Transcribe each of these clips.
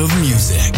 Of music.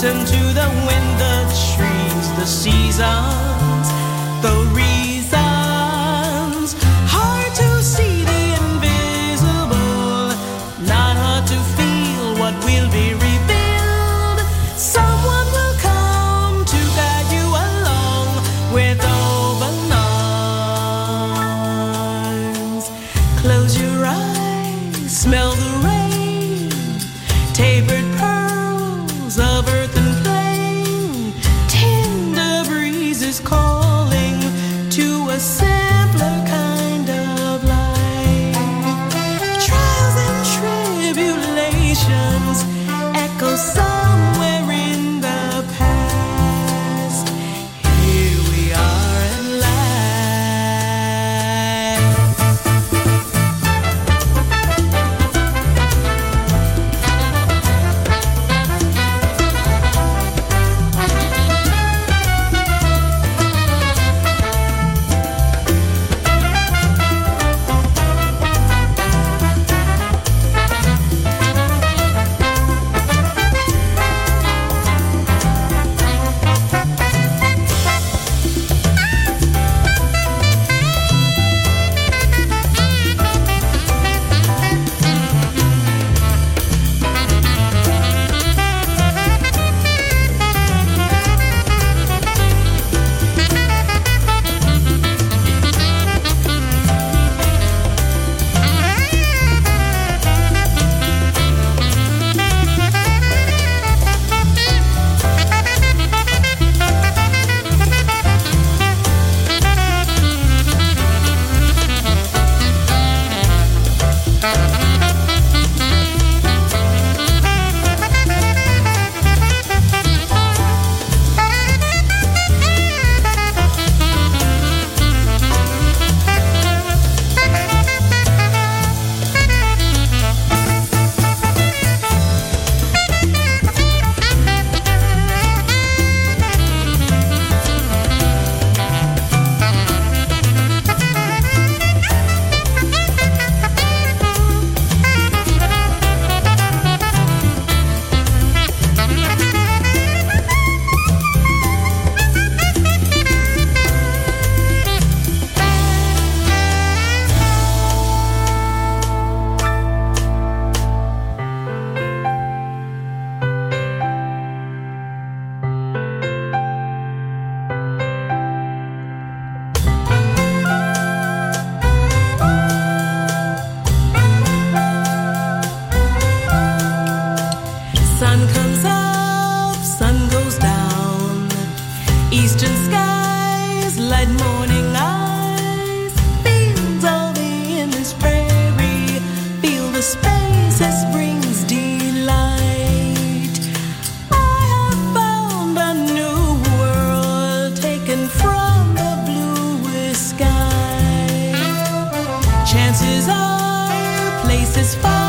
listen to the wind, the trees, the seasons. Chances are places far,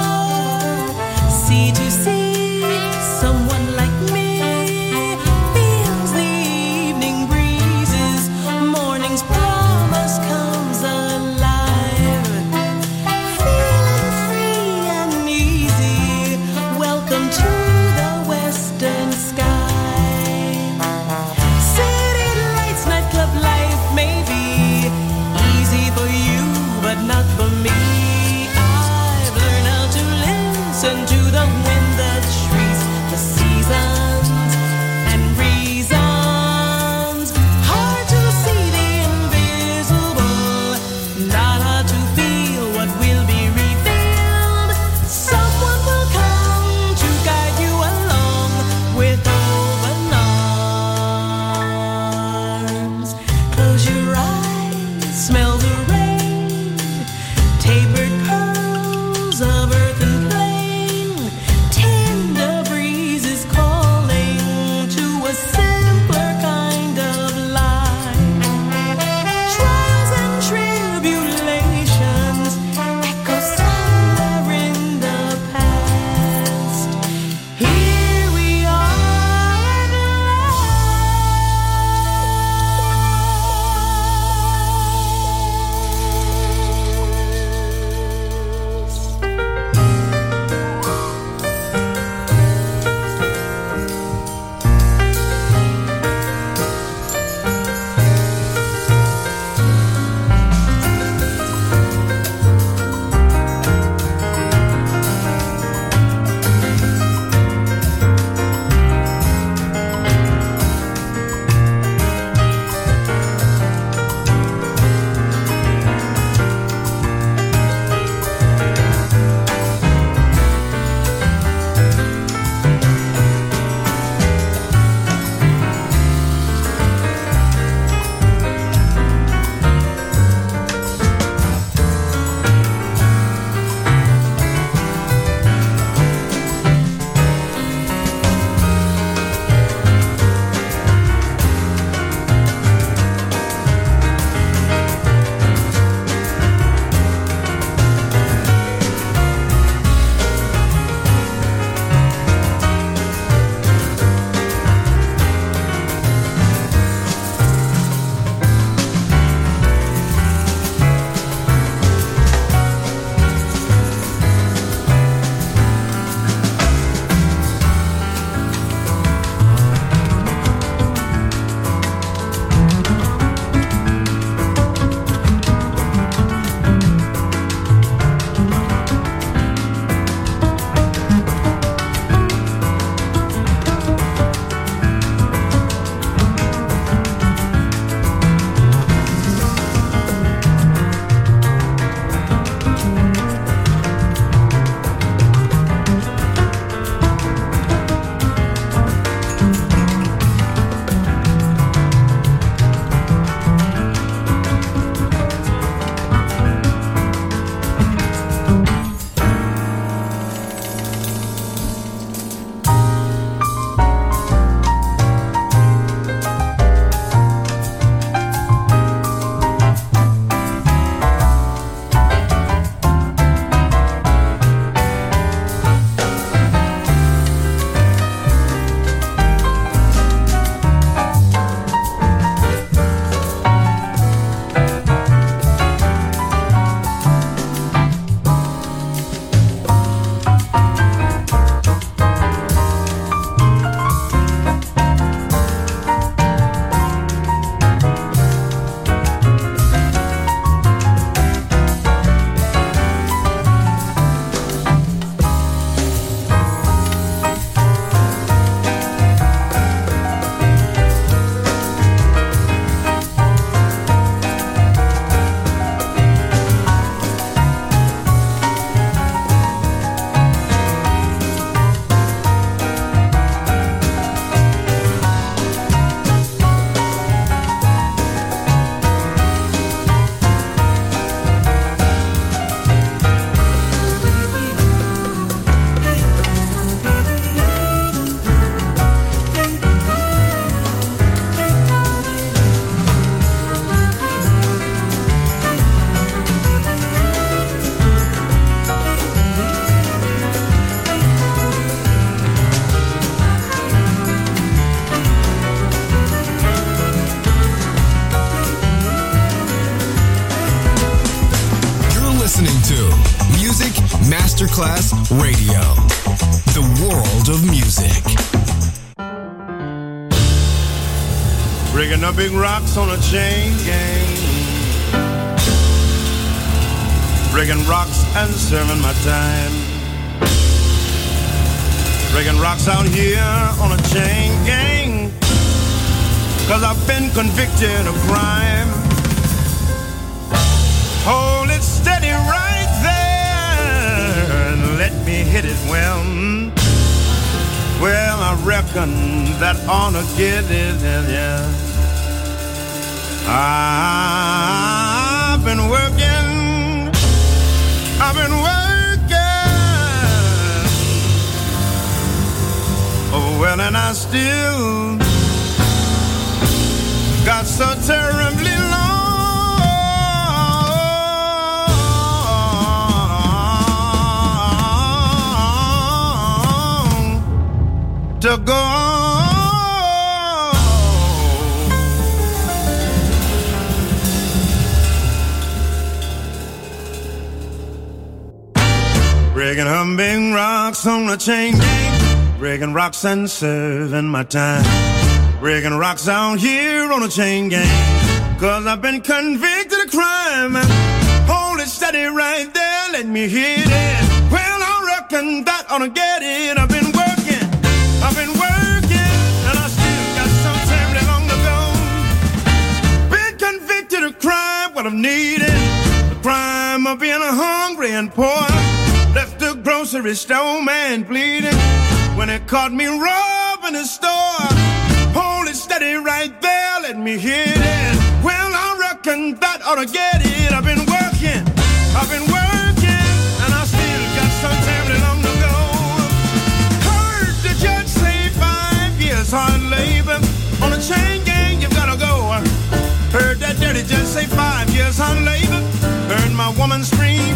Masterclass Radio. The world of music. Breaking up big rocks on a chain gang. Breaking rocks and serving my time. Breaking rocks out here on a chain gang. Cause I've been convicted of crime. Hold it steady right well. Well, I reckon that ought to get it, yeah. I've been working, I've been working. Oh, well, and I still got so terribly long to go. Breaking humming rocks on the chain gang. Breaking rocks and serving my time. Breaking rocks out here on a chain gang. Cause I've been convicted of crime. Hold it steady right there, let me hit it. Well, I reckon that ought to get it. I've been what I'm needing. The crime of being hungry and poor. Left the grocery store man bleeding when it caught me robbing the store. Hold it steady right there, let me hit it. Well, I reckon that ought to get it. I've been working, I've been dirty judge say five years hard labor. Heard my woman scream,